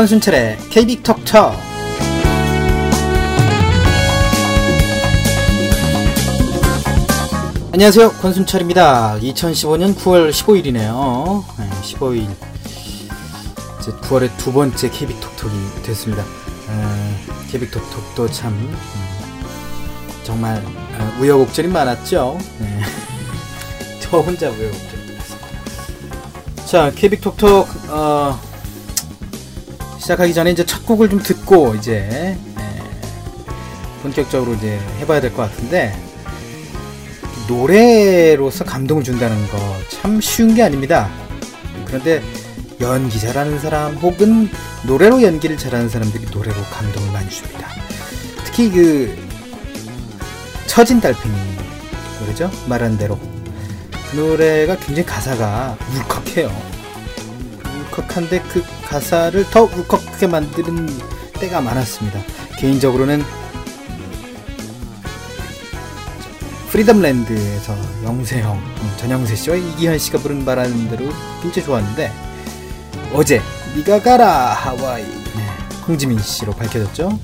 권순철의 KB톡톡 안녕하세요. 권순철입니다. 2015년 9월 15일이네요. 네, 15일. 이제 9월의 두 번째 KB톡톡이 됐습니다. 에, KB톡톡도 참 음, 정말 어, 우여곡절이 많았죠. 네. 저 혼자 우여곡절이 많았습니다 자 KB톡톡 어, 시작하기 전에 이제 첫 곡을 좀 듣고 이제 예, 본격적으로 이제 해봐야 될 것 같은데 노래로서 감동을 준다는 거 참 쉬운 게 아닙니다. 그런데 연기 잘하는 사람 혹은 노래로 연기를 잘하는 사람들이 노래로 감동을 많이 줍니다. 특히 그 처진 달팽이 노래죠 말한 대로 그 노래가 굉장히 가사가 울컥해요. 울컥한데 그 가사를 더 울컥하게 만드는 때가 많았습니다. 개인적으로는 프리덤랜드에서 영세형, 음, 전영세 씨와 이기현 씨가 부른 말하는 대로 굉장히 좋았는데 어제 네가 가라 하와이 네, 홍지민 씨로 밝혀졌죠.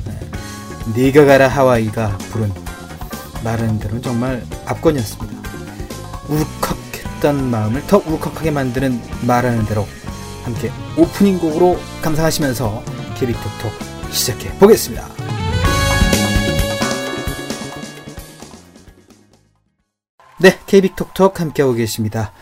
네, 네가 가라 하와이가 부른 말하는 대로 정말 압권이었습니다. 울컥했던 마음을 더 울컥하게 만드는 말하는 대로 함께 오프닝 곡으로 감상하시면서 케비톡톡 시작해 보겠습니다. 네, 케이빅톡톡 함께하고 계십니다.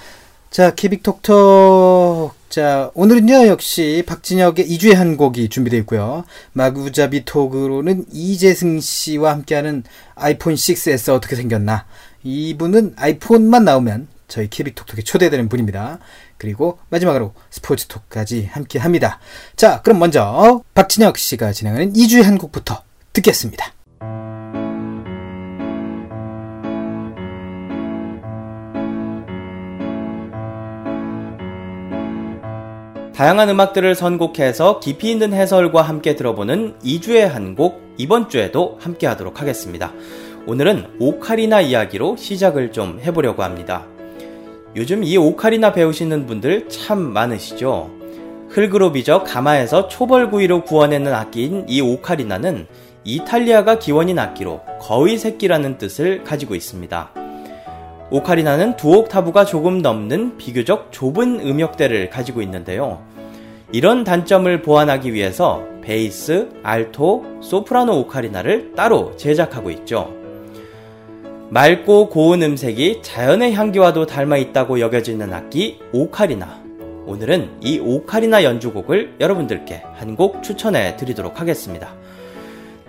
자, 케이빅톡톡. 자, 오늘은요, 역시 박진혁의 2주의 한 곡이 준비되어 있고요. 마구잡이 톡으로는 이재승 씨와 함께하는 아이폰 6S 어떻게 생겼나. 이분은 아이폰만 나오면 저희 케이빅톡톡에 초대되는 분입니다. 그리고 마지막으로 스포츠 톡까지 함께 합니다. 자, 그럼 먼저 박진혁 씨가 진행하는 2주의 한 곡부터 듣겠습니다. 다양한 음악들을 선곡해서 깊이 있는 해설과 함께 들어보는 2주의 한 곡, 이번 주에도 함께 하도록 하겠습니다. 오늘은 오카리나 이야기로 시작을 좀 해보려고 합니다. 요즘 이 오카리나 배우시는 분들 참 많으시죠? 흙으로 가마에서 초벌구이로 구워내는 악기인 이 오카리나는 이탈리아가 기원인 악기로 거의 새끼라는 뜻을 가지고 있습니다. 오카리나는 두 옥타브가 조금 넘는 비교적 좁은 음역대를 가지고 있는데요. 이런 단점을 보완하기 위해서 베이스, 알토, 소프라노 오카리나를 따로 제작하고 있죠. 맑고 고운 음색이 자연의 향기와도 닮아 있다고 여겨지는 악기 오카리나. 오늘은 이 오카리나 연주곡을 여러분들께 한 곡 추천해 드리도록 하겠습니다.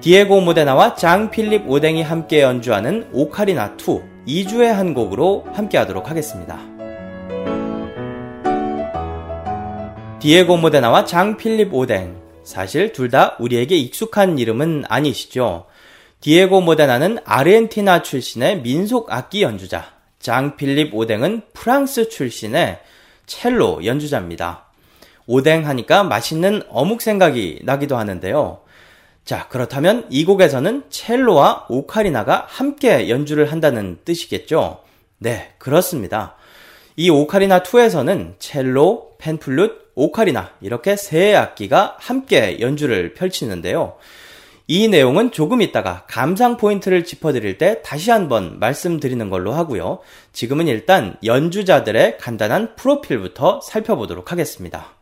디에고 모데나와 장 필립 오댕이 함께 연주하는 오카리나 2 2주의 한 곡으로 함께 하도록 하겠습니다. 디에고 모데나와 장 필립 오댕. 사실 둘 다 우리에게 익숙한 이름은 아니시죠. 디에고 모데나는 아르헨티나 출신의 민속 악기 연주자, 장 필립 오댕은 프랑스 출신의 첼로 연주자입니다. 오댕 하니까 맛있는 어묵 생각이 나기도 하는데요. 자, 그렇다면 이 곡에서는 첼로와 오카리나가 함께 연주를 한다는 뜻이겠죠? 네, 그렇습니다. 이 오카리나 2에서는 첼로, 펜플룻, 오카리나 이렇게 세 악기가 함께 연주를 펼치는데요. 이 내용은 조금 있다가 감상 포인트를 짚어드릴 때 다시 한번 말씀드리는 걸로 하고요. 지금은 일단 연주자들의 간단한 프로필부터 살펴보도록 하겠습니다.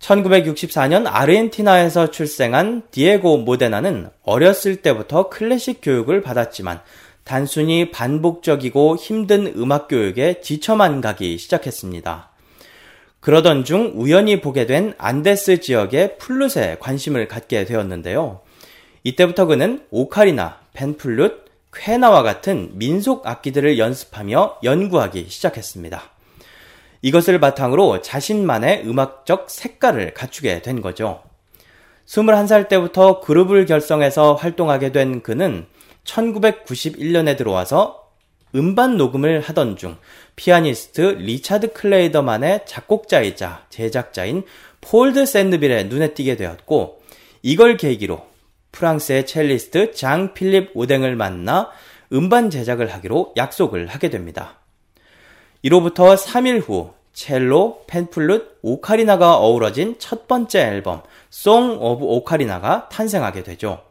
1964년 아르헨티나에서 출생한 디에고 모데나는 어렸을 때부터 클래식 교육을 받았지만 단순히 반복적이고 힘든 음악 교육에 지쳐만 가기 시작했습니다. 그러던 중 우연히 보게 된 안데스 지역의 플룻에 관심을 갖게 되었는데요. 이때부터 그는 오카리나, 펜플룻, 쾌나와 같은 민속 악기들을 연습하며 연구하기 시작했습니다. 이것을 바탕으로 자신만의 음악적 색깔을 갖추게 된 거죠. 21살 때부터 그룹을 결성해서 활동하게 된 그는 1991년에 들어와서 음반 녹음을 하던 중 피아니스트 리차드 클레이더만의 작곡자이자 제작자인 폴 드 센느빌의 눈에 띄게 되었고 이걸 계기로 프랑스의 첼리스트 장 필립 오댕을 만나 음반 제작을 하기로 약속을 하게 됩니다. 이로부터 3일 후 첼로, 펜플룻, 오카리나가 어우러진 첫 번째 앨범 Song of Ocarina가 탄생하게 되죠.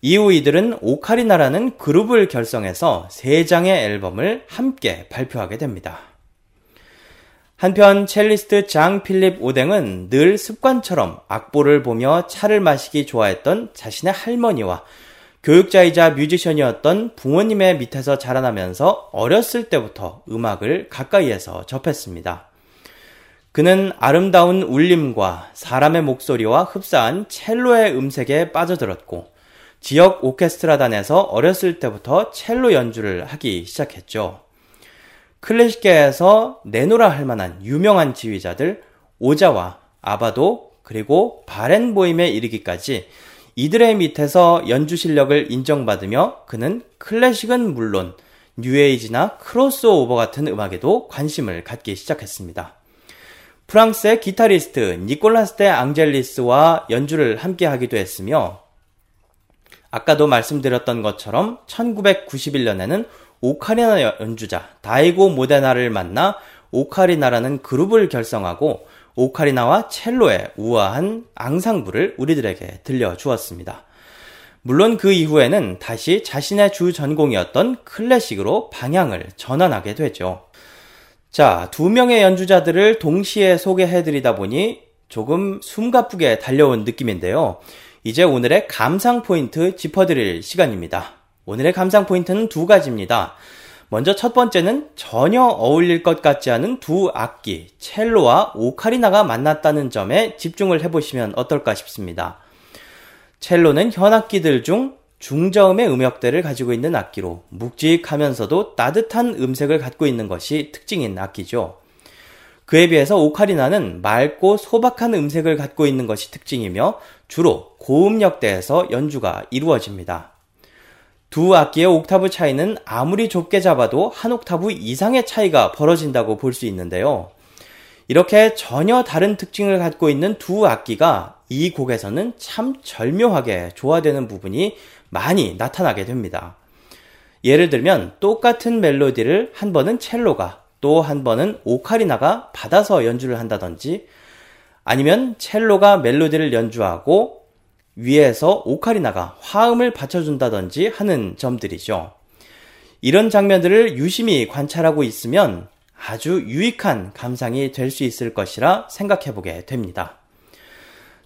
이후 이들은 오카리나라는 그룹을 결성해서 세 장의 앨범을 함께 발표하게 됩니다. 한편 첼리스트 장 필립 오댕은 늘 습관처럼 악보를 보며 차를 마시기 좋아했던 자신의 할머니와 교육자이자 뮤지션이었던 부모님의 밑에서 자라나면서 어렸을 때부터 음악을 가까이에서 접했습니다. 그는 아름다운 울림과 사람의 목소리와 흡사한 첼로의 음색에 빠져들었고 지역 오케스트라단에서 어렸을 때부터 첼로 연주를 하기 시작했죠. 클래식계에서 내노라 할 만한 유명한 지휘자들 오자와 아바도 그리고 바렌보임에 이르기까지 이들의 밑에서 연주 실력을 인정받으며 그는 클래식은 물론 뉴에이지나 크로스오버 같은 음악에도 관심을 갖기 시작했습니다. 프랑스의 기타리스트 니콜라스 데 앙젤리스와 연주를 함께 하기도 했으며 아까도 말씀드렸던 것처럼 1991년에는 오카리나 연주자 다이고 모데나를 만나 오카리나라는 그룹을 결성하고 오카리나와 첼로의 우아한 앙상블을 우리들에게 들려주었습니다. 물론 그 이후에는 다시 자신의 주 전공이었던 클래식으로 방향을 전환하게 되죠. 자, 두 명의 연주자들을 동시에 소개해드리다 보니 조금 숨가쁘게 달려온 느낌인데요. 이제 오늘의 감상 포인트 짚어드릴 시간입니다. 오늘의 감상 포인트는 두 가지입니다. 먼저 첫 번째는 전혀 어울릴 것 같지 않은 두 악기, 첼로와 오카리나가 만났다는 점에 집중을 해보시면 어떨까 싶습니다. 첼로는 현악기들 중 중저음의 음역대를 가지고 있는 악기로 묵직하면서도 따뜻한 음색을 갖고 있는 것이 특징인 악기죠. 그에 비해서 오카리나는 맑고 소박한 음색을 갖고 있는 것이 특징이며 주로 고음역대에서 연주가 이루어집니다. 두 악기의 옥타브 차이는 아무리 좁게 잡아도 한 옥타브 이상의 차이가 벌어진다고 볼 수 있는데요. 이렇게 전혀 다른 특징을 갖고 있는 두 악기가 이 곡에서는 참 절묘하게 조화되는 부분이 많이 나타나게 됩니다. 예를 들면 똑같은 멜로디를 한 번은 첼로가 또 한 번은 오카리나가 받아서 연주를 한다든지 아니면 첼로가 멜로디를 연주하고 위에서 오카리나가 화음을 받쳐준다든지 하는 점들이죠. 이런 장면들을 유심히 관찰하고 있으면 아주 유익한 감상이 될 수 있을 것이라 생각해 보게 됩니다.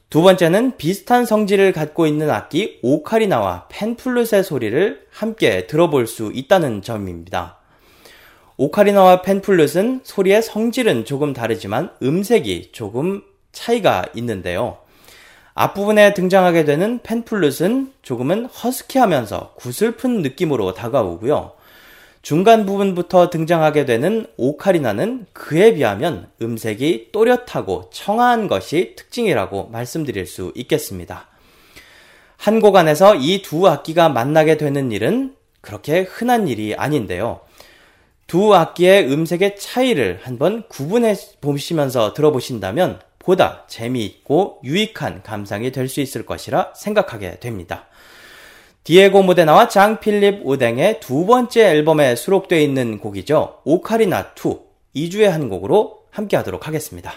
두 번째는 비슷한 성질을 갖고 있는 악기 오카리나와 펜플룻의 소리를 함께 들어볼 수 있다는 점입니다. 오카리나와 펜플룻은 소리의 성질은 조금 다르지만 음색이 조금 차이가 있는데요. 앞부분에 등장하게 되는 펜플룻은 조금은 허스키하면서 구슬픈 느낌으로 다가오고요. 중간 부분부터 등장하게 되는 오카리나는 그에 비하면 음색이 또렷하고 청아한 것이 특징이라고 말씀드릴 수 있겠습니다. 한 곡 안에서 이 두 악기가 만나게 되는 일은 그렇게 흔한 일이 아닌데요. 두 악기의 음색의 차이를 한번 구분해 보시면서 들어보신다면 보다 재미있고 유익한 감상이 될 수 있을 것이라 생각하게 됩니다. 디에고 모데나와 장 필립 오댕의 두 번째 앨범에 수록되어 있는 곡이죠. 오카리나 2, 2주의 한 곡으로 함께 하도록 하겠습니다.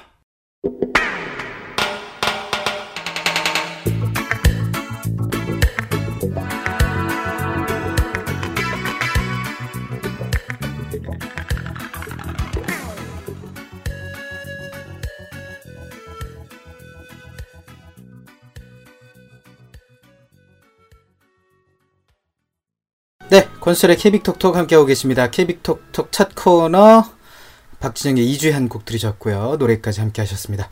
네, 건설의 케빅톡톡 함께하고 계십니다. 케빅톡톡 첫 코너 박진영의 2주의 한 곡 들으셨고요. 노래까지 함께 하셨습니다.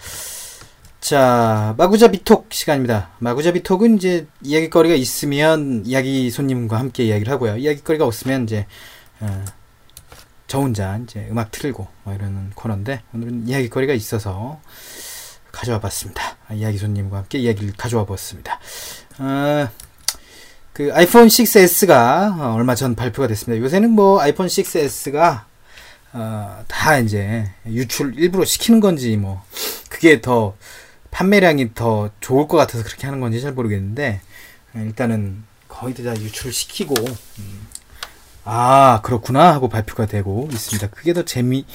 자, 마구자 비톡 시간입니다. 마구자 비톡은 이제 이야기거리가 있으면 이야기 손님과 함께 이야기를 하고요. 이야기거리가 없으면 이제 어, 저 혼자 이제 음악 틀고 뭐 이러는 코너인데 오늘은 이야기거리가 있어서 가져와 봤습니다. 이야기 손님과 함께 이야기를 가져와 봤습니다. 어, 그 아이폰 6S가 어, 얼마 전 발표가 됐습니다. 요새는 뭐 아이폰 6S가 어, 다 이제 유출 일부러 시키는 건지 뭐 그게 더 판매량이 더 좋을 것 같아서 그렇게 하는 건지 잘 모르겠는데 일단은 거의 다 유출시키고 음, 아 그렇구나 하고 발표가 되고 있습니다. 그게 더 재미는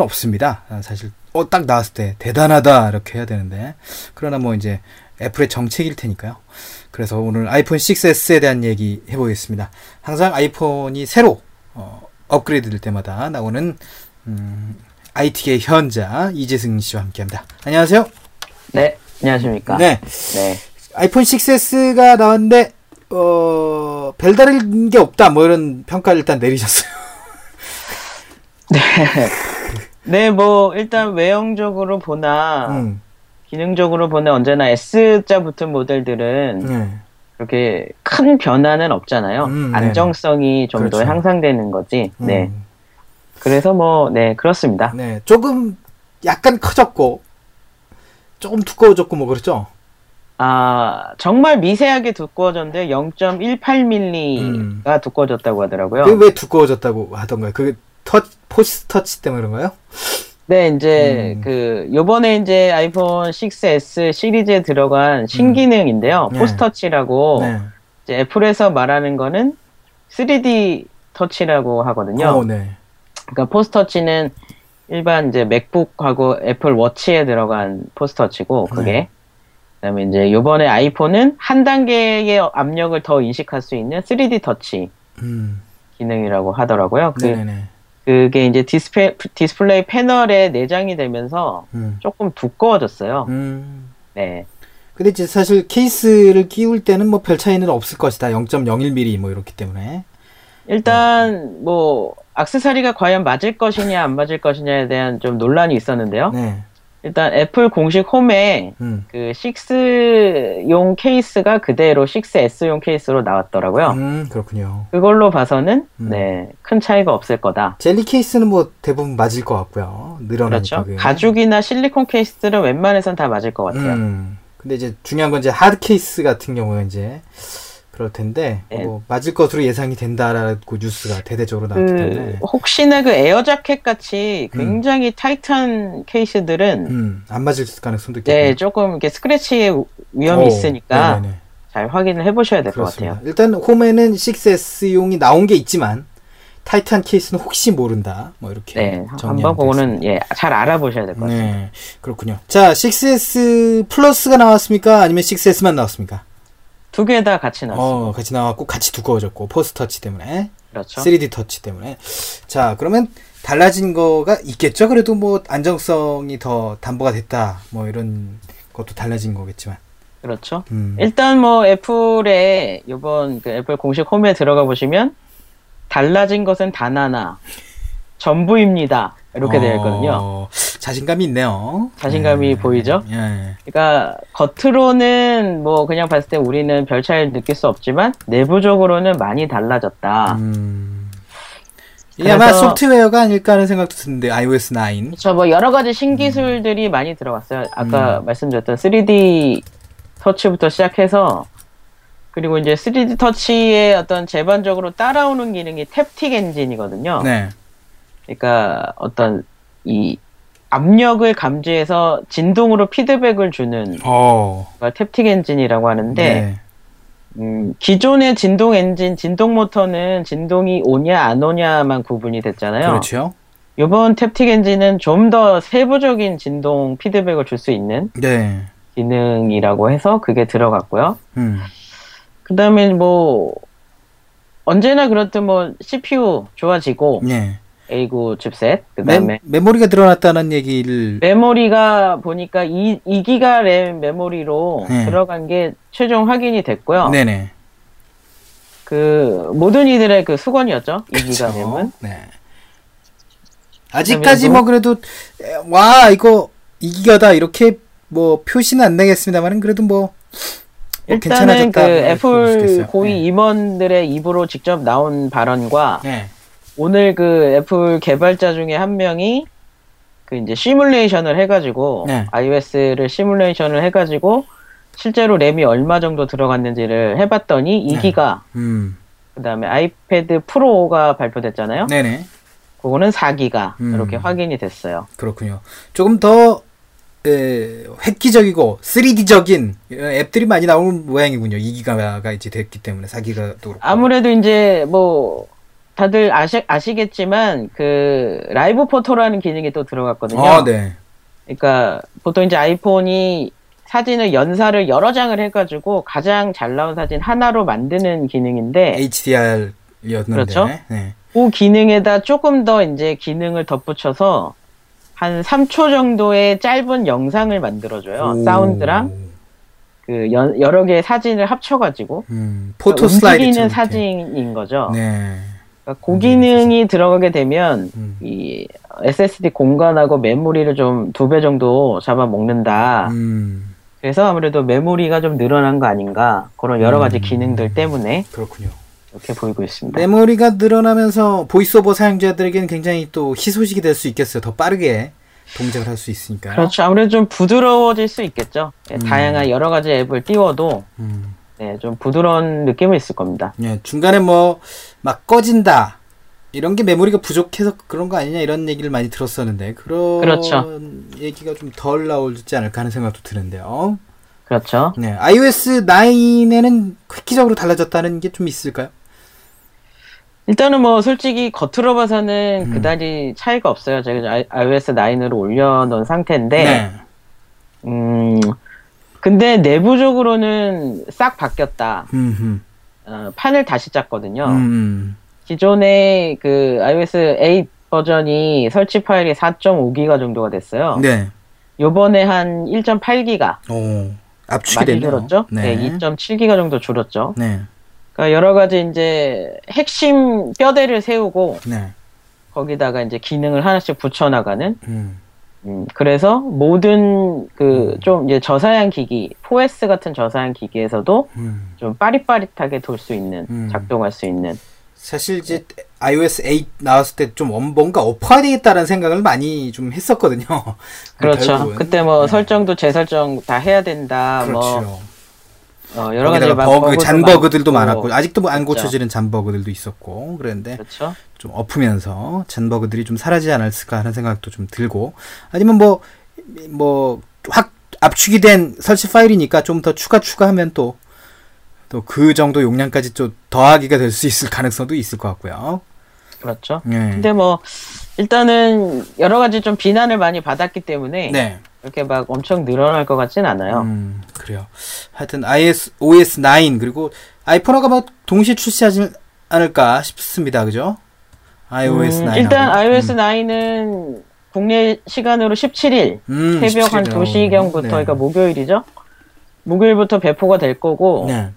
없습니다. 아, 사실 어 딱 나왔을 때 대단하다 이렇게 해야 되는데 그러나 뭐 이제 애플의 정책일 테니까요. 그래서 오늘 아이폰 6s에 대한 얘기 해보겠습니다. 항상 아이폰이 새로 어, 업그레이드 될 때마다 나오는 음, IT계 현자 이재승 씨와 함께합니다. 안녕하세요. 네, 안녕하십니까. 네, 네. 아이폰 6s가 나왔는데 어, 별다른 게 없다 뭐 이런 평가를 일단 내리셨어요. 네, 뭐 일단 외형적으로 보나 음, 기능적으로 보나 언제나 S자 붙은 모델들은 네. 그렇게 큰 변화는 없잖아요. 음, 안정성이 좀더 그렇죠. 향상되는 거지. 음, 네. 그래서 뭐, 네, 그렇습니다. 네, 조금 약간 커졌고 조금 두꺼워졌고 뭐 그렇죠. 아, 정말 미세하게 두꺼워졌는데 0.18mm가 음. 두꺼워졌다고 하더라고요. 그게 왜 두꺼워졌다고 하던가요? 그게 터 Force Touch 때문에 그런가요? 네, 이제 음. 그 요번에 이제 아이폰 6s 시리즈에 들어간 신기능인데요. 네. Force Touch라고 네. 이제 애플에서 말하는 거는 3D 터치라고 하거든요. 어, 네. 그러니까 Force Touch는 일반 이제 맥북하고 애플 워치에 들어간 Force Touch고 그게 네. 그다음에 이제 요번에 아이폰은 한 단계의 압력을 더 인식할 수 있는 3D 터치 음. 기능이라고 하더라고요. 그, 네네네. 그게 이제 디스플레이, 디스플레이 패널에 내장이 되면서 음. 조금 두꺼워졌어요. 음. 네. 근데 이제 사실 케이스를 끼울 때는 뭐 별 차이는 없을 것이다. 0.01mm 뭐 이렇기 때문에. 일단 뭐 악세사리가 과연 맞을 것이냐 안 맞을 것이냐에 대한 좀 논란이 있었는데요. 네. 일단 애플 공식 홈에 음. 그 6용 케이스가 그대로 6S용 케이스로 나왔더라고요. 음, 그렇군요. 그걸로 봐서는 음. 네, 큰 차이가 없을 거다. 젤리 케이스는 뭐 대부분 맞을 것 같고요. 늘어나니까 그렇죠. 가죽이나 실리콘 케이스들은 웬만해선 다 맞을 것 같아요. 음. 근데 이제 중요한 건 이제 하드 케이스 같은 경우는 이제 그럴 텐데 네. 뭐 맞을 것으로 예상이 된다라고 뉴스가 대대적으로 나왔기 그 때문에 혹시나 그 Air Jacket 같이 굉장히 타이트한 케이스들은 음, 안 맞을 가능성도 있겠고. 네, 조금 이렇게 스크래치의 위험이 있으니까 네네네. 잘 확인을 해보셔야 될 것. 같아요. 일단 홈에는 6S용이 나온 게 있지만 타이트한 케이스는 혹시 모른다. 뭐 이렇게 네, 한번 그거는. 예, 잘 알아보셔야 될 것 같아요. 네, 그렇군요. 자, 6S 플러스가 나왔습니까? 아니면 6S만 나왔습니까? 두 개 다 같이 나왔어요. 어, 같이 나왔고 같이 두꺼워졌고 Force Touch 때문에 그렇죠. 3D 터치 때문에. 자, 그러면 달라진 거가 있겠죠. 그래도 뭐 안정성이 더 담보가 됐다. 뭐 이런 것도 달라진 거겠지만. 그렇죠. 음. 일단 뭐 애플의 이번 그 애플 공식 홈에 들어가 보시면 달라진 것은 단 하나 전부입니다. 이렇게 되어 있거든요. 어, 자신감이 있네요. 자신감이 예, 보이죠? 예. 그러니까 겉으로는 뭐 그냥 봤을 때 우리는 별 차이를 느낄 수 없지만 내부적으로는 많이 달라졌다. 음. 이게 아마 소프트웨어가 아닐까 하는 생각도 드는데 iOS 9. 그렇죠. 뭐 여러 가지 신기술들이 많이 들어갔어요. 아까 음. 말씀드렸던 3D 터치부터 시작해서 그리고 이제 3D 터치의 어떤 제반적으로 따라오는 기능이 탭틱 엔진이거든요. 네. 그러니까 어떤 이 압력을 감지해서 진동으로 피드백을 주는 어. 걸 Taptic Engine이라고 하는데 네. 음, 기존의 진동 엔진, 진동 모터는 진동이 오냐 안 오냐만 구분이 됐잖아요. 그렇죠. 이번 Taptic Engine은 좀 더 세부적인 진동 피드백을 줄 수 있는 네. 기능이라고 해서 그게 들어갔고요. 음. 그 다음에 뭐, 언제나 그렇듯 뭐, CPU 좋아지고, 네. A9 칩셋, 그 메, 다음에 메 모리가 늘어났다는 얘기를 메모리가 보니까 2, 2기가 램 메모리로 네. 들어간 게 최종 확인이 됐고요. 네네. 그, 모든 이들의 그 수건이었죠. 2기가 램은. 네. 아직까지 그다음에 뭐 그래도 에, 와 이거 이기가다 이렇게 뭐 표시는 안 나겠습니다만은 그래도 뭐, 뭐 일단은 그. 뭐 애플. 고위 네. 임원들의 입으로 직접 나온 발언과 네. 오늘 그 애플 개발자 중에 한 명이 그 이제 시뮬레이션을 해가지고 네. iOS를 시뮬레이션을 해가지고 실제로 램이 얼마 정도 들어갔는지를 해봤더니 네. 2기가 음. 그다음에 아이패드 프로가 발표됐잖아요. 네네. 그거는 4기가 음. 이렇게 확인이 됐어요. 그렇군요. 조금 더 에, 획기적이고 3D적인 앱들이 많이 나오는 모양이군요. 2기가가 이제 됐기 때문에 4기가도 그렇고. 아무래도 이제 뭐 다들 아시, 아시겠지만 그 라이브 포토라는 기능이 또 들어갔거든요. 아, 네. 그러니까 보통 이제 아이폰이 사진을 연사를 여러 장을 해가지고 가장 잘 나온 사진 하나로 만드는 기능인데 HDR이었는데. 그렇죠. 네. 그 기능에다 조금 더 이제 기능을 덧붙여서 한 3초 정도의 짧은 영상을 만들어줘요. 오. 사운드랑 그 연- 여러 개의 사진을 합쳐가지고 음, 포토 움직이는 슬라이드처럼 사진인 거죠. 네. 그러니까 그 기능이 들어가게 되면 음. 이 SSD 공간하고 메모리를 좀 두 배 정도 잡아먹는다. 음, 그래서 아무래도 메모리가 좀 늘어난 거 아닌가 그런 여러 가지 음. 기능들 때문에 그렇군요. 이렇게 보이고 있습니다. 메모리가 늘어나면서 VoiceOver 사용자들에게는 굉장히 또 희소식이 될 수 있겠어요. 더 빠르게 동작을 할 수 있으니까. 그렇죠. 아무래도 좀 부드러워질 수 있겠죠. 예, 음. 다양한 여러 가지 앱을 띄워도 음. 네, 좀 부드러운 느낌은 있을 겁니다. 예, 중간에 뭐 막 꺼진다 이런 게 메모리가 부족해서 그런 거 아니냐 이런 얘기를 많이 들었었는데 그런 그렇죠. 얘기가 좀 덜 나오지 않을까 하는 생각도 드는데요. 그렇죠. 네, iOS 9에는 획기적으로 달라졌다는 게 좀 있을까요? 일단은 뭐 솔직히 겉으로 봐서는 음. 그다지 차이가 없어요. 제가 iOS 9으로 올려놓은 상태인데, 네. 음, 근데 내부적으로는 싹 바뀌었다. 음, 어, 판을 다시 짰거든요. 음, 기존에 그 iOS 8 버전이 설치 파일이 4.5기가 정도가 됐어요. 음. 네. 요번에 한 1.8기가 오, 압축이 많이 됐네요. 줄었죠? 네, 네. 2.7기가 정도 줄었죠. 네. 그러니까 여러 가지 이제 핵심 뼈대를 세우고 네. 거기다가 이제 기능을 하나씩 붙여 나가는 음, 음, 그래서 모든 그 음. 좀 이제 저사양 기기, 4S 같은 저사양 기기에서도 음. 좀 빠릿빠릿하게 돌 수 있는, 음. 작동할 수 있는. 사실 이제 iOS 8 나왔을 때 좀 뭔가 엎어야 되겠다는 생각을 많이 좀 했었거든요. 그렇죠. 결국은. 그때 뭐 네. 설정도 재설정 다 해야 된다. 그렇죠. 뭐 어, 여러 가지 버그, 잔버그들도 많고. 많았고 아직도 뭐안 그렇죠. 고쳐지는 잔버그들도 있었고 그랬는데 그렇죠. 좀 엎으면서 잔버그들이 좀 사라지지 않았을까 하는 생각도 좀 들고 아니면 뭐뭐확 압축이 된 설치 파일이니까 좀 더 추가 추가하면 또 또 그 정도 용량까지 좀 더하기가 될 수 있을 가능성도 있을 것 같고요. 그렇죠. 네. 근데 뭐 일단은 여러 가지 좀 비난을 많이 받았기 때문에 네. 이렇게 막 엄청 늘어날 것 같진 않아요. 음, 그래요. 하여튼 iOS OS 9 그리고 아이폰하고 뭐 동시에 출시하지 않을까 싶습니다. 그죠? iOS 음, 9. 일단 하고. iOS 음. 9은 국내 시간으로 17일 음, 새벽 한 17일. 2시경부터 네. 그러니까 목요일이죠. 목요일부터 배포가 될 거고 네.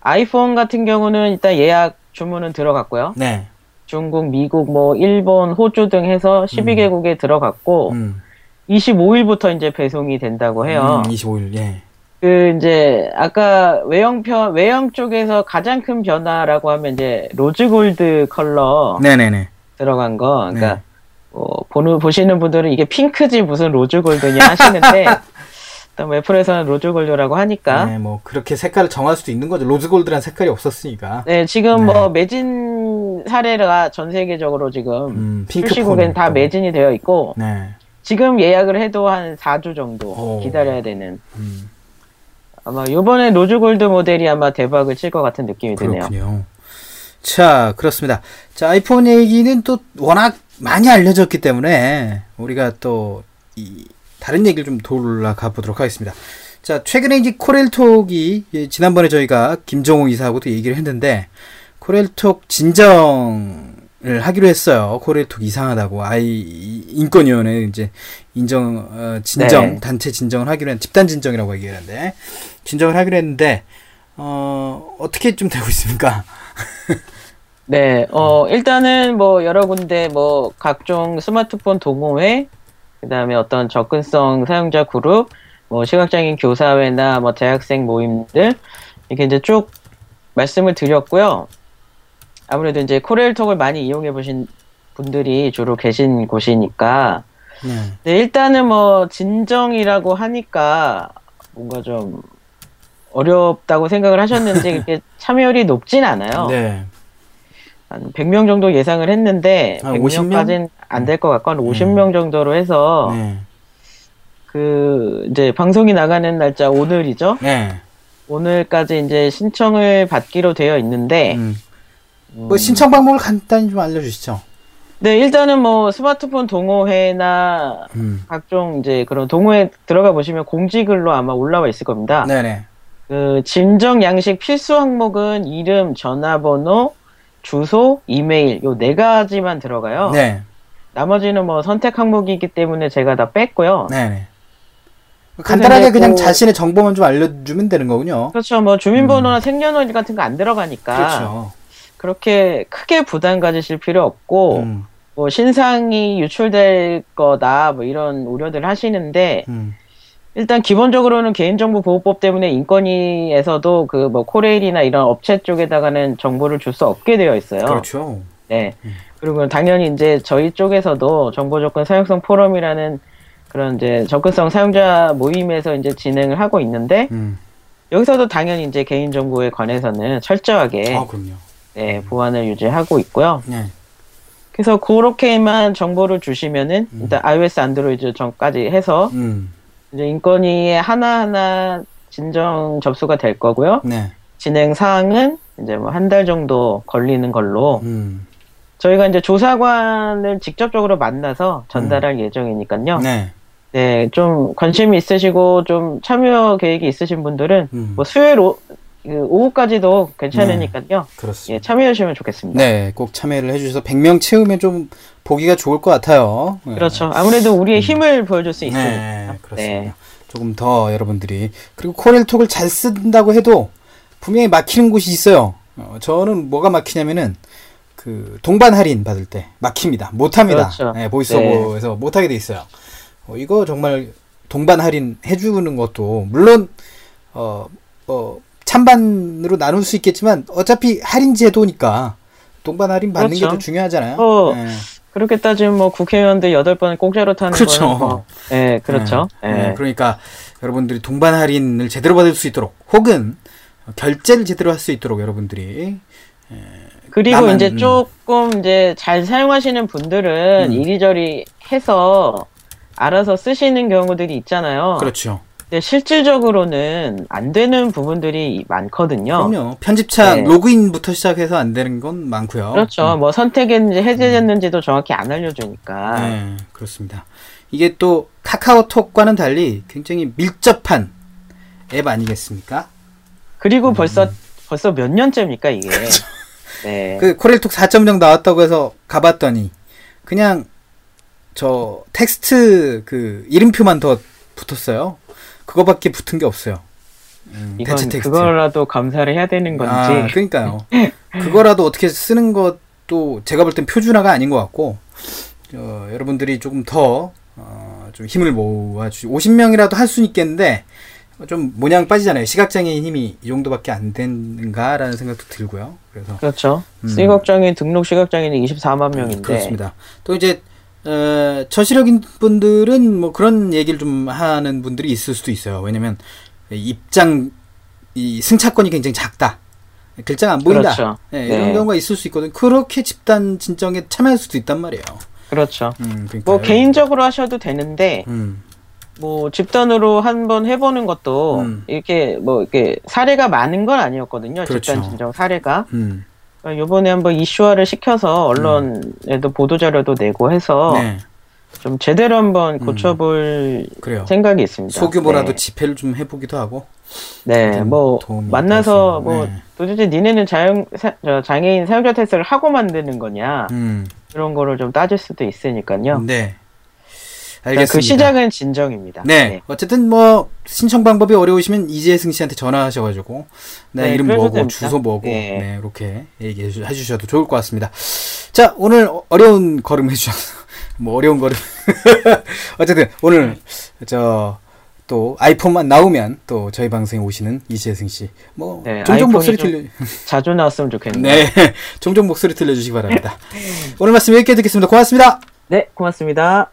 아이폰 같은 경우는 일단 예약 주문은 들어갔고요. 네. 중국, 미국, 뭐 일본, 호주 등 해서 12개국에 들어갔고 음. 25일부터 이제 배송이 된다고 해요. 음, 25일. 예. 그 이제 아까 외형 편 외형 쪽에서 가장 큰 변화라고 하면 이제 로즈 골드 컬러 네, 네, 네. 들어간 거. 그러니까 네. 뭐 보는 보시는 분들은 이게 핑크지 무슨 로즈 골드냐 하시는데 일단 뭐 애플에서는 로즈 골드라고 하니까 네, 뭐 그렇게 색깔을 정할 수도 있는 거죠. 로즈 골드란 색깔이 없었으니까. 네, 지금 네. 뭐 매진 사례가 전 세계적으로 지금 음, 핑크 출시국엔 다. 매진이 되어 있고 네. 지금 예약을 해도 한 4주 정도 오. 기다려야 되는 음, 아마 요번에 로즈 골드 모델이 아마 대박을 칠 것 같은 느낌이 드네요. 그렇군요. 자, 그렇습니다. 자, 아이폰 얘기는 또 워낙 많이 알려졌기 때문에 우리가 또 이 다른 얘기를 좀 돌아가 보도록 하겠습니다. 자, 최근에 이제 코렐톡이 예, 지난번에 저희가 김정호 이사하고도 얘기를 했는데 코렐톡 진정을 하기로 했어요. 코렐톡 이상하다고 아이 인권위원회 이제 인정 어, 진정 네. 단체 진정을 하기로 했 집단 진정이라고 얘기하는데 진정을 하기로 했는데 어 어떻게 좀 되고 있습니까? 네, 어, 일단은 뭐 여러 군데 뭐 각종 스마트폰 동호회, 그 다음에 어떤 접근성 사용자 그룹, 뭐 시각장애인 교사회나 뭐 대학생 모임들, 이렇게 이제 쭉 말씀을 드렸고요. 아무래도 이제 코레일톡을 많이 이용해 보신 분들이 주로 계신 곳이니까, 네. 네, 일단은 뭐 진정이라고 하니까 뭔가 좀 어렵다고 생각을 하셨는지 그렇게 참여율이 높진 않아요. 네. 한 100명 정도 예상을 했는데 한 100명까지는 안 될 것 같고 한 50명 정도로 해서 네. 그 이제 방송이 나가는 날짜 오늘이죠. 네. 오늘까지 이제 신청을 받기로 되어 있는데 음. 뭐 신청 방법을 간단히 좀 알려주시죠. 네, 일단은 뭐 스마트폰 동호회나 음. 각종 이제 그런 동호회 들어가 보시면 공지글로 아마 올라와 있을 겁니다. 네네. 그 진정 양식 필수 항목은 이름, 전화번호, 주소, 이메일 요 네 가지만 들어가요. 네. 나머지는 뭐 선택 항목이기 때문에 제가 다 뺐고요. 네네. 간단하게 그냥 그- 자신의 정보만 좀 알려주면 되는 거군요. 그렇죠. 뭐 주민번호나 생년월일 같은 거 안 들어가니까 음. 그렇죠. 그렇게 크게 부담 가지실 필요 없고 음, 뭐 신상이 유출될 거다 뭐 이런 우려들 하시는데 음. 일단 기본적으로는 개인정보 보호법 때문에 인권위에서도 그 뭐 코레일이나 이런 업체 쪽에다가는 정보를 줄 수 없게 되어 있어요. 그렇죠. 네. 그리고 당연히 이제 저희 쪽에서도 정보조건 사용성 포럼이라는 그런 이제 접근성 사용자 모임에서 이제 진행을 하고 있는데 음. 여기서도 당연히 이제 개인정보에 관해서는 철저하게 아, 그럼요. 네, 보안을 유지하고 있고요. 네. 그래서 그렇게만 정보를 주시면은 일단 iOS, 안드로이드 전까지 해서 음. 이제 인권위에 하나하나 진정 접수가 될 거고요. 네. 진행 사항은 이제 뭐 한 달 정도 걸리는 걸로 음. 저희가 이제 조사관을 직접적으로 만나서 전달할 예정이니까요. 네. 네, 좀 관심이 있으시고 좀 참여 계획이 있으신 분들은 음. 뭐 수요일 오, 그 오후까지도 괜찮으니까요. 그렇습니다. 예, 참여하시면 좋겠습니다. 네, 꼭 참여를 해주셔서 100명 채우면 좀 보기가 좋을 것 같아요. 네. 그렇죠. 아무래도 우리의 힘을 보여줄 수 있으니까. 네, 그렇습니다. 네. 조금 더 여러분들이 그리고 코렐톡을 잘 쓴다고 해도 분명히 막히는 곳이 있어요. 어, 저는 뭐가 막히냐면은 그 동반 할인 받을 때 막힙니다. 못합니다. 그렇죠. 네, 보이스오버에서 못하게 돼 있어요. 어, 이거 정말 동반 할인 해주는 것도 물론 어, 어, 찬반으로 나눌 수 있겠지만 어차피 할인 제도니까 동반 할인 받는 게 그렇죠. 더 중요하잖아요. 어, 네. 그렇게 따지면 뭐 국회의원들 여덟 번 공짜로 타는 그렇죠. 뭐, 네, 그렇죠. 네. 네. 네, 그러니까 여러분들이 동반 할인을 제대로 받을 수 있도록 혹은 결제를 제대로 할 수 있도록 여러분들이 그리고 나만, 이제 음. 조금 이제 잘 사용하시는 분들은 음. 이리저리 해서 알아서 쓰시는 경우들이 있잖아요. 그렇죠. 근데 실질적으로는 안 되는 부분들이 많거든요. 그럼요. 편집창 네. 로그인부터 시작해서 안 되는 건 많고요. 그렇죠. 뭐 선택했는지 해제됐는지도 정확히 안 알려주니까. 네, 그렇습니다. 이게 또 카카오톡과는 달리 굉장히 밀접한 앱 아니겠습니까? 그리고 벌써 벌써 몇 년째입니까 이게? 네. 음. 그 코렐톡 4.0 나왔다고 해서 가봤더니 그냥 저 텍스트 그 이름표만 더 붙었어요. 그거밖에 붙은 게 없어요. 음, 이건 대체 텍스트. 그거라도 감사를 해야 되는 건지. 아, 그러니까요. 그거라도 어떻게 쓰는 것도 제가 볼 땐 표준화가 아닌 것 같고 어, 여러분들이 조금 더 어, 좀 힘을 모아주 50명이라도 할 수는 있겠는데 좀 모양 빠지잖아요. 시각장애인 힘이 이 정도밖에 안 되는가라는 생각도 들고요. 그래서 그렇죠. 음. 시각장애인 등록 시각장애인이 24만 명인데. 그렇습니다. 또 이제 어, 저시력인 분들은 뭐 그런 얘기를 좀 하는 분들이 있을 수도 있어요. 왜냐면 입장 이 승차권이 굉장히 작다. 글자가 안 보인다. 그렇죠. 네, 이런 네. 경우가 있을 수 있거든. 그렇게 집단 진정에 참여할 수도 있단 말이에요. 그렇죠. 음. 뭐 개인적으로 하셔도 되는데 음, 뭐 집단으로 한번 해보는 것도 음. 이렇게 뭐 이렇게 사례가 많은 건 아니었거든요. 그렇죠. 집단 진정 사례가. 음, 그러니까 요번에 한번 이슈화를 시켜서 언론에도 보도 자료도 내고 해서 네, 좀 제대로 한번 고쳐볼 그래요. 생각이 있습니다. 소규모라도 네. 집회를 좀 해보기도 하고. 네, 좀뭐 만나서 뭐 네. 도대체 니네는 자영 장애인 사용자 테스트를 하고 만드는 거냐 음, 그런 거를 좀 따질 수도 있으니까요. 네. 그 알겠습니다. 시작은 진정입니다. 네. 어쨌든 뭐 신청 방법이 어려우시면 이재승 씨한테 전화하셔가지고 내 네, 이름 뭐고 됩니다. 주소 뭐고 네. 네 이렇게 얘기해 주- 해주셔도 좋을 것 같습니다. 자 오늘 어- 어려운 걸음 해주셔서 뭐 어려운 걸음 어쨌든 오늘 저또 아이폰만 나오면 또 저희 방송에 오시는 이재승 씨 뭐 네, 종종 목소리 좀 들려 자주 나왔으면 좋겠네요. 네 종종 목소리 들려 주시기 바랍니다. 오늘 말씀 여기까지 듣겠습니다. 고맙습니다. 네, 고맙습니다.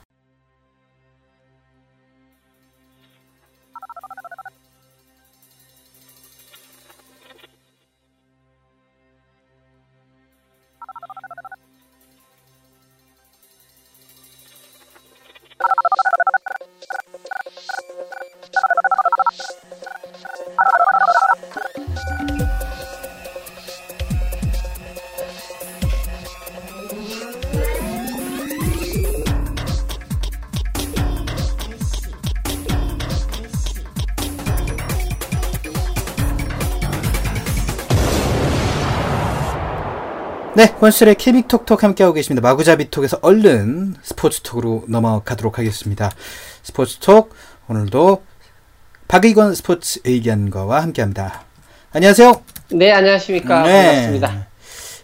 네, 권수의 케빅톡톡 함께하고 계십니다. 마구자비톡에서 얼른 스포츠톡으로 넘어가도록 하겠습니다. 스포츠톡, 오늘도 박의건 스포츠 의견과와 함께합니다. 안녕하세요. 네, 안녕하십니까. 네. 반갑습니다.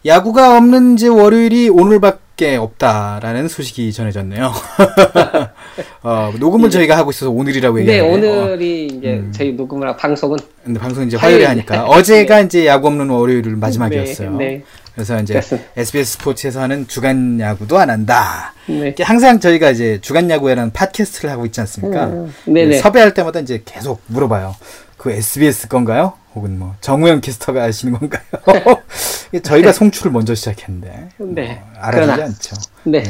야구가 없는 이제 월요일이 오늘밖에 없다라는 소식이 전해졌네요. 어, 녹음은 저희가 하고 있어서 오늘이라고 네, 얘기하는데 오늘이 이제 음. 저희 녹음을 방송은 근데 방송 이제 화요일에 화요일. 하니까 어제가 이제 야구 없는 월요일 마지막이었어요. 네, 네. 그래서 이제 그렇습니다. SBS 스포츠에서 하는 주간 야구도 안 한다. 네. 항상 저희가 이제 주간 야구에라는 팟캐스트를 하고 있지 않습니까? 음, 네네. 섭외할 때마다 이제 계속 물어봐요. 그 SBS 건가요? 혹은 뭐 정우영 캐스터가 하시는 건가요? 저희가 송출을 먼저 시작했는데 네. 뭐 알아주지 그러나- 않죠. 네.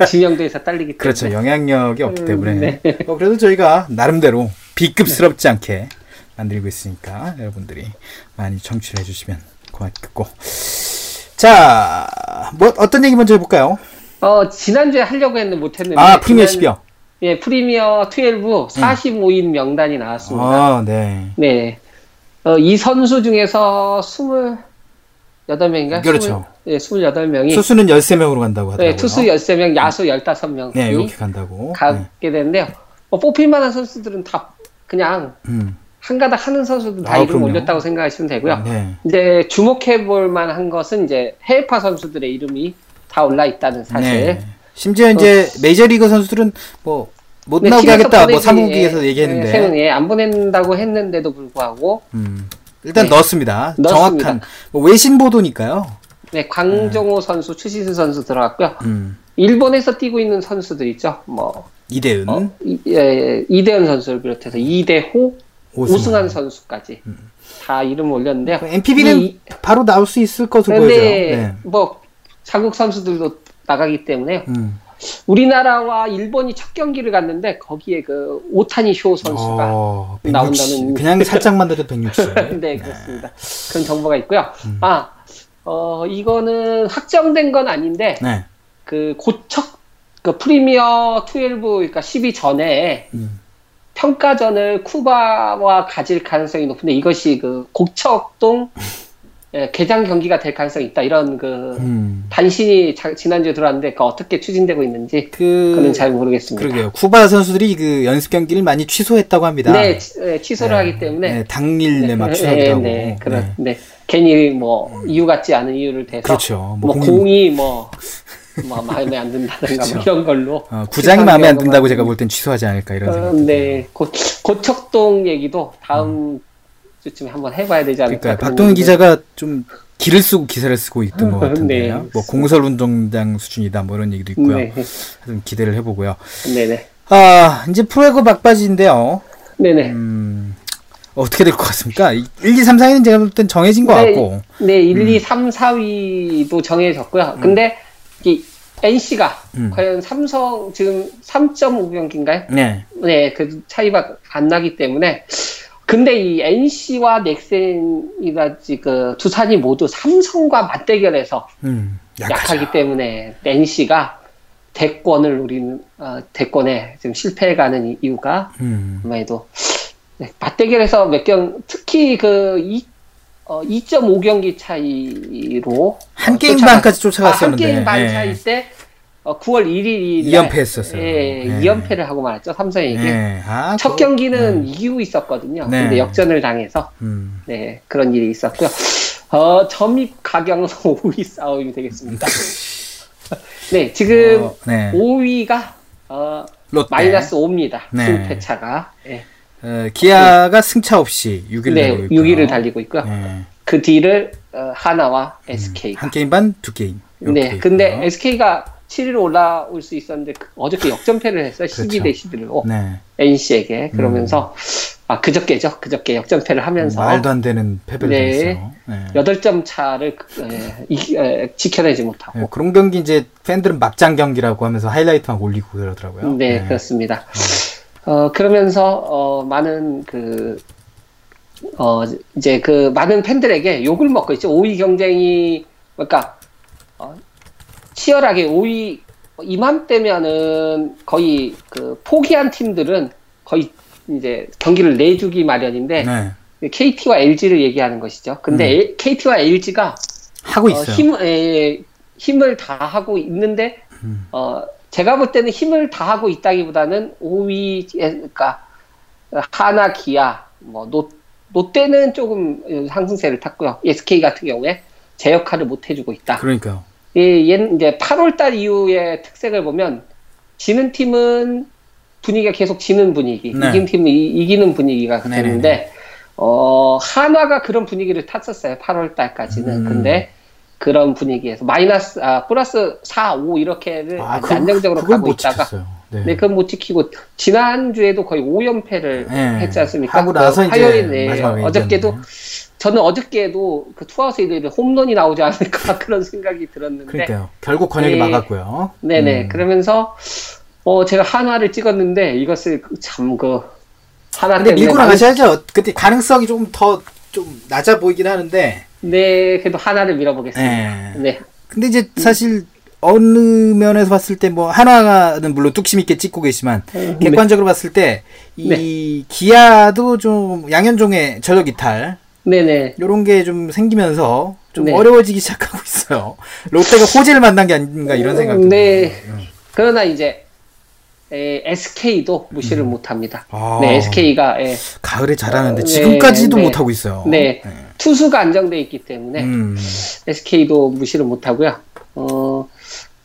지명도에서 딸리기 때문에. 그렇죠. 영향력이 없기 음, 때문에. 네. 어, 그래도 저희가 나름대로 B급스럽지 않게 만들고 있으니까 여러분들이 많이 청취를 해주시면 고맙겠고. 자, 뭐 어떤 얘기 먼저 해볼까요? 어, 지난주에 하려고 했는데 못했는데. 아, 프리미어 지난- 12여. 예, 프리미어 12 45인 명단이 나왔습니다. 아, 네. 네. 어, 이 선수 중에서 28명인가? 그렇죠. 예, 28명이. 투수는 13명으로 간다고 하더라고요. 네, 투수 13명, 야수 15명이 네, 이렇게 간다고. 네. 가게 되는데요. 뭐 뽑힐 만한 선수들은 다 그냥 음. 한 가닥 하는 선수들 다 아, 이름 그럼요. 올렸다고 생각하시면 되고요. 네. 이제 주목해 볼 만한 것은 이제 해외파 선수들의 이름이 다 올라 있다는 사실. 네. 심지어 이제 메이저리그 선수들은 뭐못 네, 나오게 하겠다. 뭐 보내지, 사무국에서 예, 얘기했는데. 예, 예, 안 보낸다고 했는데도 불구하고 음. 일단 네. 넣었습니다. 넣었습니다. 정확한 뭐 외신 보도니까요. 네, 광종호 선수, 추시수 선수 들어갔고요. 음. 일본에서 뛰고 있는 선수들 있죠. 뭐 이대은, 어, 이, 예, 이대현 선수를 비롯해서 이대호, 오승환 선수까지 다 이름 올렸는데요. NPB는 이- 바로 나올 수 있을 것으로 보여져요. 네. 뭐 자국 선수들도 나가기 때문에 음. 우리나라와 일본이 첫 경기를 갔는데 거기에 그 오타니 쇼 선수가 어, 160. 나온다는- 그냥 살짝만 더도 160. 네 그렇습니다. 그런 정보가 있고요. 음. 아 어, 이거는 확정된 건 아닌데 네. 그 고척 그 프리미어 12 그러니까 12 전에 음. 평가전을 쿠바와 가질 가능성이 높은데 이것이 그 고척동 예, 개장 경기가 될 가능성이 있다 이런 그 음. 단신이 자- 지난주에 들어왔는데 그 어떻게 추진되고 있는지 그 그는 잘 모르겠습니다. 그러게요. 쿠바 선수들이 그 연습 경기를 많이 취소했다고 합니다. 네, 치- 예, 취소를 하기 때문에 네, 당일에 막 네, 취소하기도 하고. 네, 그런 네. 네. 괜히 뭐 이유 같지 않은 이유를 대서 그렇죠. 뭐, 뭐 공이- 공이 뭐, 뭐 마음에 안 든다든가 뭐 그렇죠. 이런 걸로 어, 구장이 마음에 안 든다고 제가 볼 땐 취소하지 않을까 이런 어, 생각. 네, 고, 고척동 얘기도 다음 주쯤에 한번 해봐야 되지 않을까. 그러니까 얘기도- 기자가 좀 기를 쓰고 기사를 쓰고 있던 것 같은데요. 네. 뭐 공설 운동장 수준이다 뭐 이런 얘기도 있고요. 네, 좀 기대를 해보고요. 네네, 아 이제 프로야구 막바지인데요. 네네. 음, 어떻게 될 것 같습니까? 1, 2, 3, 4위는 제가 볼 땐 정해진 것 네, 같고. 네, 1, 2, 3, 4위도 정해졌고요. 근데 이 NC가 음. 과연 삼성 지금 3.5경기인가요? 네. 네, 그 차이가 안 나기 때문에. 근데 이 NC와 넥센이라지 그 두산이 모두 삼성과 맞대결해서 음. 약하기 때문에 NC가 대권을 우리는 어, 대권에 지금 실패해가는 이- 이유가 음, 아마도 네, 맞대결에서 몇 경 특히 그 이, 어, 2.5경기 차이로 한 어, 게임 쫓아가- 반까지 쫓아갔었는데. 아, 한 게임 반 예. 차이 때 어, 9월 1일이 이연패 했었어요. 예, 예. 2연패를 하고 말았죠 삼성에게. 네. 아, 첫 그거- 경기는 네. 이기고 있었거든요. 네. 근데 역전을 당해서 음. 네, 그런 일이 있었고요. 어, 점입 가경 5위 싸움이 되겠습니다. 네, 지금 어, 네. 5위가 어, 롯데. 마이너스 5입니다. 네. 승패 차가. 네, 어, 기아가 승차 없이 6위를 네 달리고 있고요. 6위를 달리고 있고요. 네. 그 뒤를 어, 하나와 SK가. 한 게임 반, 두 게임. 네, 돼 근데 있고요. SK가 7위로 올라올 수 있었는데 그- 어저께 역전패를 했어요. 12대 11로 네. NC에게 그러면서 아 그저께죠. 그저께 역전패를 하면서 말도 안 되는 패배를 네. 당했어요. 네. 8점 차를 에, 이- 에, 지켜내지 못하고. 네, 그런 경기 이제 팬들은 막장 경기라고 하면서 하이라이트만 올리고 그러더라고요. 네, 그렇습니다. 어, 그러면서, 어, 많은 그, 어, 이제 그 많은 팬들에게 욕을 먹고 있죠. 5위 경쟁이, 그러니까, 어, 치열하게 5위, 이맘때면은 거의 그 포기한 팀들은 거의 이제 경기를 내주기 마련인데, 네. KT와 LG를 얘기하는 것이죠. 근데 음. KT와 LG가 하고 어, 있어요. 힘, 예, 힘을 다 하고 있는데 음. 어, 제가 볼 때는 힘을 다 하고 있다기보다는 5위, 그러니까 하나, 기아, 뭐 롯, 롯데는 조금 상승세를 탔고요. SK 같은 경우에 제 역할을 못 해주고 있다. 그러니까요. 예, 얘 이제 8월달 이후의 특색을 보면 지는 팀은 분위기가 계속 지는 분위기, 네. 이긴 팀은 이, 이기는 분위기가. 되는데 어, 한화가 그런 분위기를 탔었어요. 8월달까지는. 음. 근데 그런 분위기에서 마이너스, 아, 플러스 4, 5 이렇게를 아, 그거- 안정적으로 가고 못 있다가 지켰어요. 네. 네, 그건 못 지키고 지난 주에도 거의 5연패를 네. 했지 않습니까? 하고 나서 그 이제 화요일 네, 마지막에 어저께도 이겼네. 저는 어저께도 그 투아웃 이들이 홈런이 나오지 않을까 그런 생각이 들었는데 그러니까요. 결국 권혁이 네. 막았고요. 네네 음. 그러면서 어 제가 한화를 찍었는데 이것을 참 그 하나 근데 때문에 밀고 나가셔야죠. 근데 가능성이 좀더좀 낮아 보이긴 하는데. 네 그래도 하나를 밀어보겠습니다. 네. 네. 근데 이제 사실 어느 면에서 봤을 때 뭐 한화는 물론 뚝심 있게 찍고 계시지만 네. 객관적으로 봤을 때 이 기아도 좀 양현종의 전력 이탈 네네 요런 게 좀 생기면서 좀 네. 어려워지기 시작하고 있어요. 롯데가 호재를 만난 게 아닌가 이런 생각도. 네. 들어요. 그러나 이제 에, SK도 무시를 못합니다. 음. 아. 네 SK가 예, 가을에 잘하는데 어, 네, 지금까지도 네. 못 하고 있어요. 네. 투수가 안정돼 있기 때문에 음. SK도 무시를 못하고요. 어,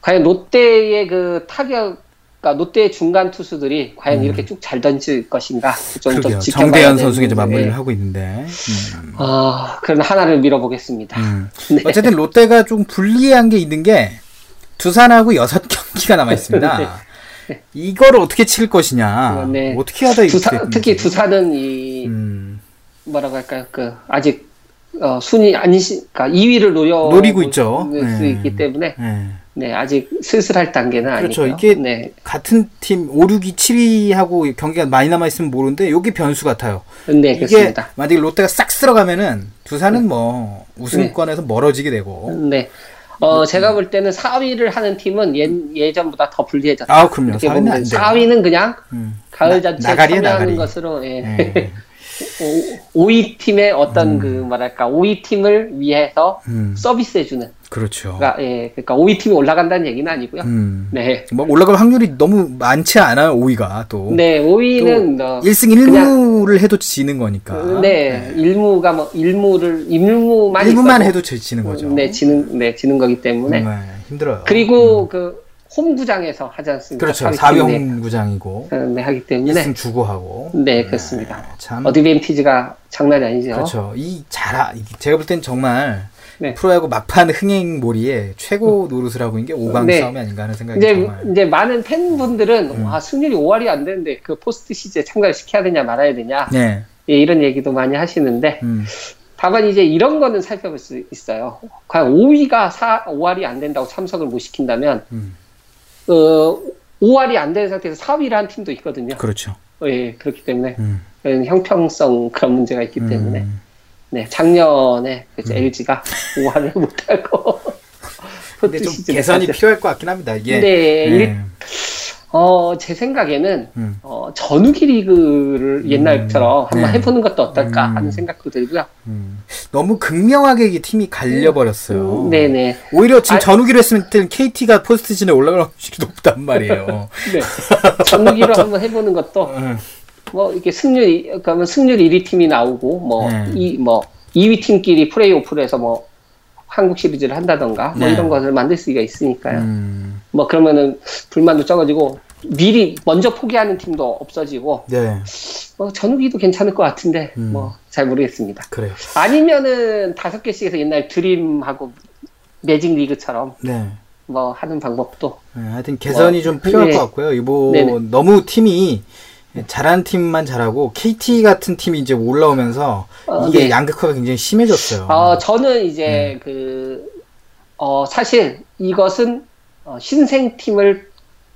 과연 롯데의 그 타격, 그러니까 롯데의 중간 투수들이 과연 이렇게 쭉 잘 던질 것인가 좀, 음. 그러게요. 좀 지켜봐야 정대현 선수가 이제. 마무리를 네. 하고 있는데. 음. 아, 그런 하나를 밀어보겠습니다. 음. 네. 어쨌든 롯데가 좀 불리한 게 있는 게 두산하고 여섯 경기가 남아 있습니다. 이거를 어떻게 칠 것이냐. 네. 어떻게 하다 이렇게 두산. 특히 두산은 이 음. 뭐라고 할까요? 그 아직 어, 순위 아니시, 그러니까 2위를 노려 노리고 있죠. 수 네. 있기 때문에 네. 네 아직 슬슬할 단계는 그렇죠. 아니고요. 이게 네, 같은 팀 5, 6위, 7위하고 경기가 많이 남아 있으면 모르는데 여기 변수 같아요. 네 이게 그렇습니다. 만약에 롯데가 싹 쓸어가면은 두산은 뭐 우승권에서 멀어지게 되고. 네. 어, 제가 볼 때는 4위를 하는 팀은 예, 예전보다 더 불리해졌다. 아, 그럼요. 이렇게 4위는 보면 안 돼요. 4위는 그냥 음. 가을 나- 잔치에 참여하는 나가리. 것으로 예. 네. 오, 5위 팀의 어떤 음. 그 뭐랄까 5위 팀을 위해서 음. 서비스해주는 그렇죠. 그러니까, 예, 그러니까 5위 팀이 올라간다는 얘기는 아니고요. 음. 네, 뭐 올라갈 확률이 너무 많지 않아요, 5위가 또. 네 5위는 어, 1승 1무를 해도 지는 거니까. 네, 일무가 뭐 일무를 일무만 1무만 있어도, 해도 지- 지는 거죠. 네 지는 네 지는 거기 때문에 정말 힘들어요. 그리고 그 홈구장에서 하지 않습니까? 그렇죠. 4위 4위 팀, 네. 홈구장이고 어, 네, 하기 때문에 1승 주고 하고. 네 그렇습니다. 참 어드밴티지가 장난이 아니죠. 그렇죠. 이 잘, 제가 볼 땐 정말 네. 프로야구 막판 흥행몰이에 최고 노릇을 하고 있는 게 5강 네. 싸움이 아닌가 하는 생각이 이제 정말. 이제 많은 팬분들은 음. 와 승률이 5할이 안 되는데 그 포스트 시즌에 참가를 시켜야 되냐 말아야 되냐 네. 예, 이런 얘기도 많이 하시는데 음. 다만 이제 이런 거는 살펴볼 수 있어요. 과연 5위가 4, 5할이 안 된다고 참석을 못 시킨다면 음. 어, 5할이 안 되는 상태에서 4위를 한 팀도 있거든요. 그렇죠. 어, 예, 그렇기 때문에 음. 형평성 그런 문제가 있기 때문에 음. 네 작년에 그죠 LG가 5할을 못하고 근데 좀 개선이 필요할 것 같긴 합니다. 이게. 네, 일- 네. 어, 제 생각에는 음. 어, 전우기 리그를 옛날처럼 한번 네. 해보는 것도 어떨까 음. 하는 생각도 들고요. 음. 너무 극명하게 이 팀이 갈려버렸어요. 음, 네네. 오히려 지금 아- 전우기로 했으면 때는 KT가 포스트진에 올라갈 확률이 높단 말이에요. 네. 전우기로 한번 해보는 것도 음. 뭐 이렇게 승률 그러면 승률 1위 팀이 나오고 뭐 네. 이뭐 2위 팀끼리 플레이오프를 해서 뭐 한국 시리즈를 한다던가 뭐 네. 이런 것을 만들 수가 있으니까요. 음. 뭐 그러면은 불만도 적어지고 미리 먼저 포기하는 팀도 없어지고 네, 뭐 전우기도 괜찮을 것 같은데 음. 뭐잘 모르겠습니다. 그래요. 아니면은 다섯 개씩 해서 옛날 드림하고 매직 리그처럼 네. 뭐 하는 방법도 네, 하여튼 개선이 뭐, 좀 필요할 네. 것 같고요. 이거 네네. 너무 팀이 잘하는 팀만 잘하고 KT 같은 팀이 이제 올라오면서 어, 이게 네. 양극화가 굉장히 심해졌어요. 어, 저는 이제 네. 그, 어, 사실 이것은 어, 신생 팀을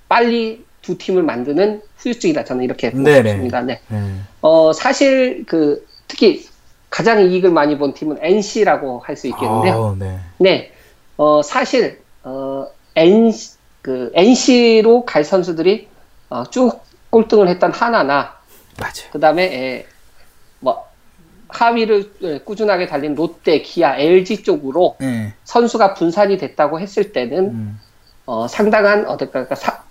빨리 두 팀을 만드는 후유증이다. 저는 이렇게 보고 네네. 싶습니다. 네. 네. 어, 사실 그, 특히 가장 이익을 많이 본 팀은 NC라고 할 수 있겠는데요. 아우, 네. 네. 어, 사실, 어, NC, 그, NC로 갈 선수들이 어, 쭉 꼴등을 했던 하나나, 맞아요. 그 다음에, 뭐, 하위를 예, 꾸준하게 달린 롯데, 기아, LG 쪽으로 네. 선수가 분산이 됐다고 했을 때는 음. 어, 상당한 어떨까 사-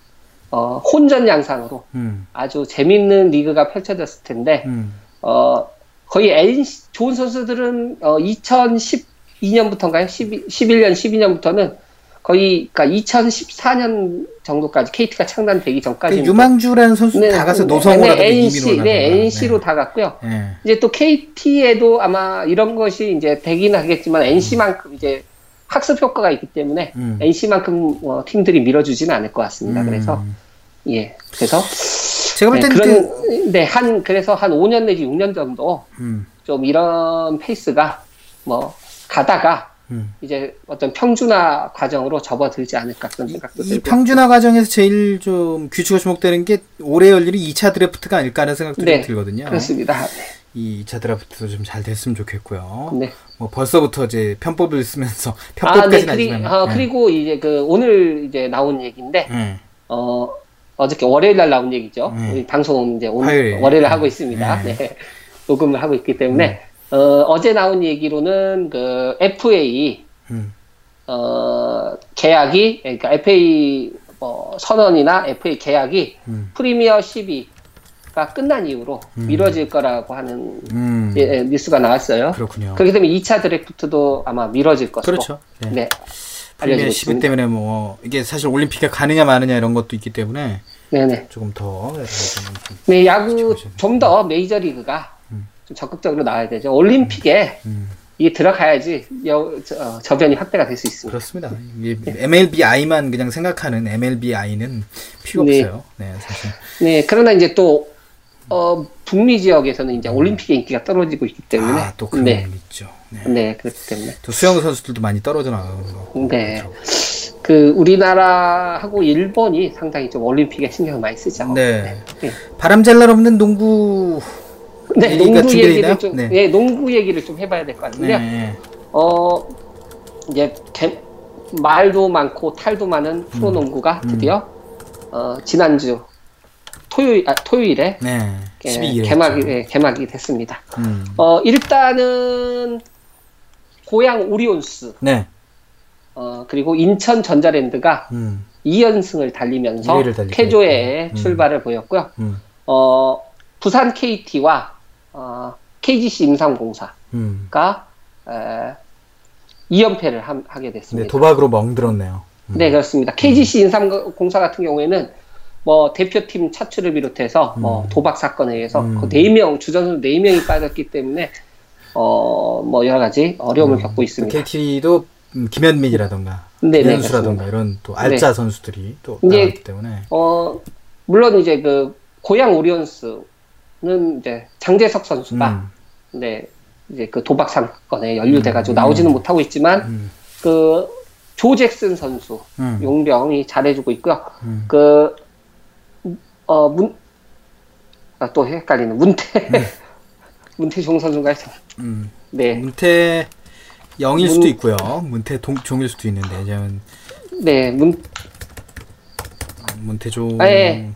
어, 혼전 양상으로 음. 아주 재밌는 리그가 펼쳐졌을 텐데 음. 어, 거의 NC, 좋은 선수들은 어, 2012년부터인가요? 12, 11년, 12년부터는 거의 그러니까 2014년 정도까지 KT가 창단되기 전까지 그 유망주라는 선수 다 가서 노성호라든가 네, NC, 네, NC로 다 갔고요. 네. 이제 또 KT에도 아마 이런 것이 이제 되긴 하겠지만 NC만큼 이제 학습 효과가 있기 때문에 음. NC만큼 어, 팀들이 밀어주지는 않을 것 같습니다. 음. 그래서 예, 그래서 제가 볼 네, 때는 그런 네한 그래서 한 5년 내지 6년 정도 그, 음. 좀 이런 페이스가 뭐 가다가 음. 이제 어떤 평준화 과정으로 접어들지 않을까 그런 생각도 이 들고 평준화 과정에서 제일 좀 규칙가 주목되는 게 올해 열리는 2차 드래프트가 아닐까 하는 생각도 좀 네, 들거든요. 그렇습니다. 이 2차 드래프트도 좀 잘 됐으면 좋겠고요. 네. 뭐 벌써부터 이제 편법을 쓰면서 아, 네, 편법까지는 그리, 아니지만 어, 네. 그리고 이제 그 오늘 이제 나온 얘기인데 네. 어 어저께 월요일 날 나온 얘기죠. 네. 방송 이제 오늘 화요일. 월요일에 하고 있습니다. 네. 네. 녹음을 하고 있기 때문에 어, 제 나온 얘기로는 그 FA 음. 어, 계약이 그러니까 FA 뭐 선언이나 FA 계약이 음. 프리미어 12가 끝난 이후로 음. 미뤄질 거라고 하는 음. 예, 예, 뉴스가 나왔어요. 그렇군요. 그렇기 때문에 2차 드래프트도 아마 미뤄질 것으로 그렇죠. 네. 네. 프리미어 알려지고 12 있습니다. 때문에 뭐 이게 사실 올림픽에 가느냐 마느냐 이런 것도 있기 때문에 네네. 조금 더 네, 야구. 좀 더 메이저 리그가 음. 좀 적극적으로 나와야 되죠. 올림픽에 음, 이게 들어가야지 여, 저, 어, 저변이 확대가 될 수 있습니다. 그렇습니다. 이게 MLBI만 그냥 생각하는 MLBI는 필요 네. 없어요. 네, 사실. 네, 그러나 이제 또 어, 북미 지역에서는 이제 올림픽의 인기가 떨어지고 있기 때문에 음. 아, 또 그런 네, 게 있죠. 네. 네, 그렇기 때문에 또 수영 선수들도 많이 떨어져 나가고. 네. 그렇죠. 그 우리나라하고 일본이 상당히 좀 올림픽에 신경을 많이 쓰죠. 네. 네. 바람 잘날 없는 농구 네, 농구 얘기를? 좀, 네. 예, 농구 얘기를 좀 해봐야 될 것 같은데요. 네. 어, 이제 개- 말도 많고 탈도 많은 프로농구가 음. 드디어 어, 지난주 토요일 아, 토요일에 네. 예, 12일. 개막이 예, 개막이 됐습니다. 음. 어, 일단은 고양 오리온스 네. 어, 그리고 인천 전자랜드가 음. 2연승을 달리면서 있고. 음. 출발을 보였고요. 음. 어, 부산 KT와 어, KGC 임상공사가 음. 에, 2연패를 하게 네, 됐습니다. 도박으로 멍들었네요. 음. 네, 그렇습니다. KGC 인삼공사 같은 경우에는 뭐 대표팀 차출을 비롯해서 뭐 음. 도박 사건에 의해서 음. 그 4명, 주전수 4명이 빠졌기 때문에 어, 뭐 여러 가지 어려움을 겪고 있습니다. KT도 음, 김현민이라던가 네, 네, 김현수라던가 이런 또 알짜 선수들이 또 나왔기 때문에 어, 물론 이제 그 고양 오리온스는 이제 장재석 선수가 음. 네, 이제 그 도박 사건에 연루돼가지고 음. 나오지는 못하고 있지만 음. 그조 잭슨 선수 음. 용병이 잘해주고 있고요. 음. 그, 어, 문, 아, 또 헷갈리는, 문태, 문태 종 선수인가요? 음. 네, 문태 영일 문- 수도 있고요. 문태 동, 종일 수도 있는데 저는 네, 문, 문태종 아, 예.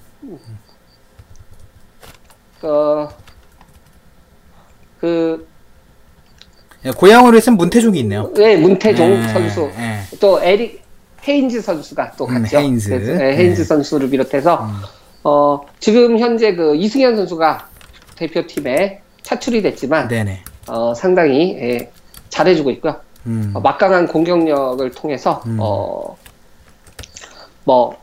어, 그, 예, 고향으로 했으면 문태종이 있네요. 네, 문태종 예, 선수. 예. 또 에릭 헤인즈 선수가 또 음, 갔죠. 헤인즈. 그래서, 네, 헤인즈 예. 선수를 비롯해서, 음. 어, 지금 현재 그 이승현 선수가 대표팀에 차출이 됐지만, 네네. 어, 상당히, 예, 잘해주고 있고요. 음. 어, 막강한 공격력을 통해서 음. 어, 뭐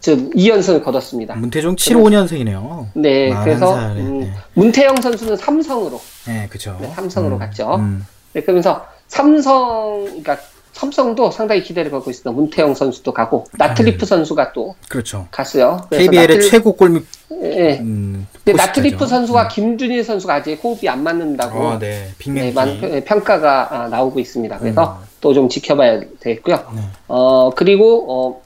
지금 2연승을 거뒀습니다. 문태종 75년생이네요. 네, 41 그래서 살에, 음, 네. 문태영 선수는 삼성으로 네, 그죠. 네, 삼성으로 갔죠. 음. 네, 그러면서 삼성 그러니까 삼성도 상당히 기대를 걸고 있습니다. 문태영 선수도 가고 나트리프 선수가 또 그렇죠. 갔어요. KBL의 나트리- 최고 골밑 예. 음, 근데. 나트리프 선수와 음. 김준일 선수가 아직 호흡이 안 맞는다고 어, 네. 네, 많은 평- 예, 평가가 아, 나오고 있습니다. 그래서 음. 또좀 지켜봐야 되겠고요. 네. 어, 그리고, 어,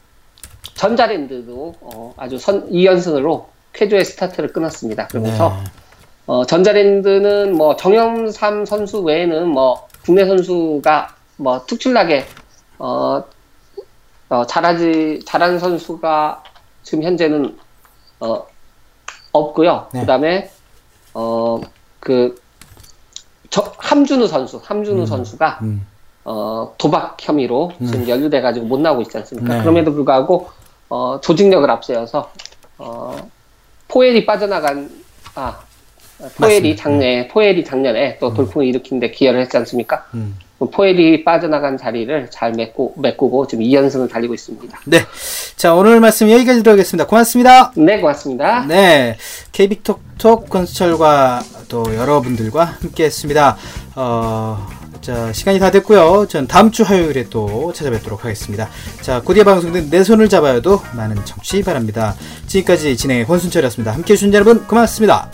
전자랜드도, 어, 아주 선, 2연승으로 쾌조의 스타트를 끊었습니다. 그러면서, 네. 어, 전자랜드는 뭐, 정영삼 선수 외에는 뭐, 국내 선수가 뭐, 특출나게, 어, 어, 잘하지, 잘하는 선수가 지금 현재는, 어, 없고요. 네. 그 다음에, 어, 그, 저 함준우 선수, 함준우 음. 선수가 음. 어, 도박 혐의로 지금 연루돼 가지고 못 나오고 있지 않습니까? 네. 그럼에도 불구하고 어, 조직력을 앞세워서 어, 포엘이 빠져나간 아 포엘이. 작년에 포엘이 작년에 또 돌풍을 일으키는데 기여를 했지 않습니까? 포엘이 빠져나간 자리를 잘 메꾸, 메꾸고 지금 2연승을 달리고 있습니다. 네. 자, 오늘 말씀 여기까지 들어가겠습니다. 고맙습니다. 네, 고맙습니다. 네. KB톡톡 건수철과 또 여러분들과 함께 했습니다. 어, 자, 시간이 다 됐고요. 전 다음 주 화요일에 또 찾아뵙도록 하겠습니다. 자, 곧이어 방송된 내 손을 잡아요도 많은 청취 바랍니다. 지금까지 진행의 권순철이었습니다. 함께 해주신 여러분 고맙습니다.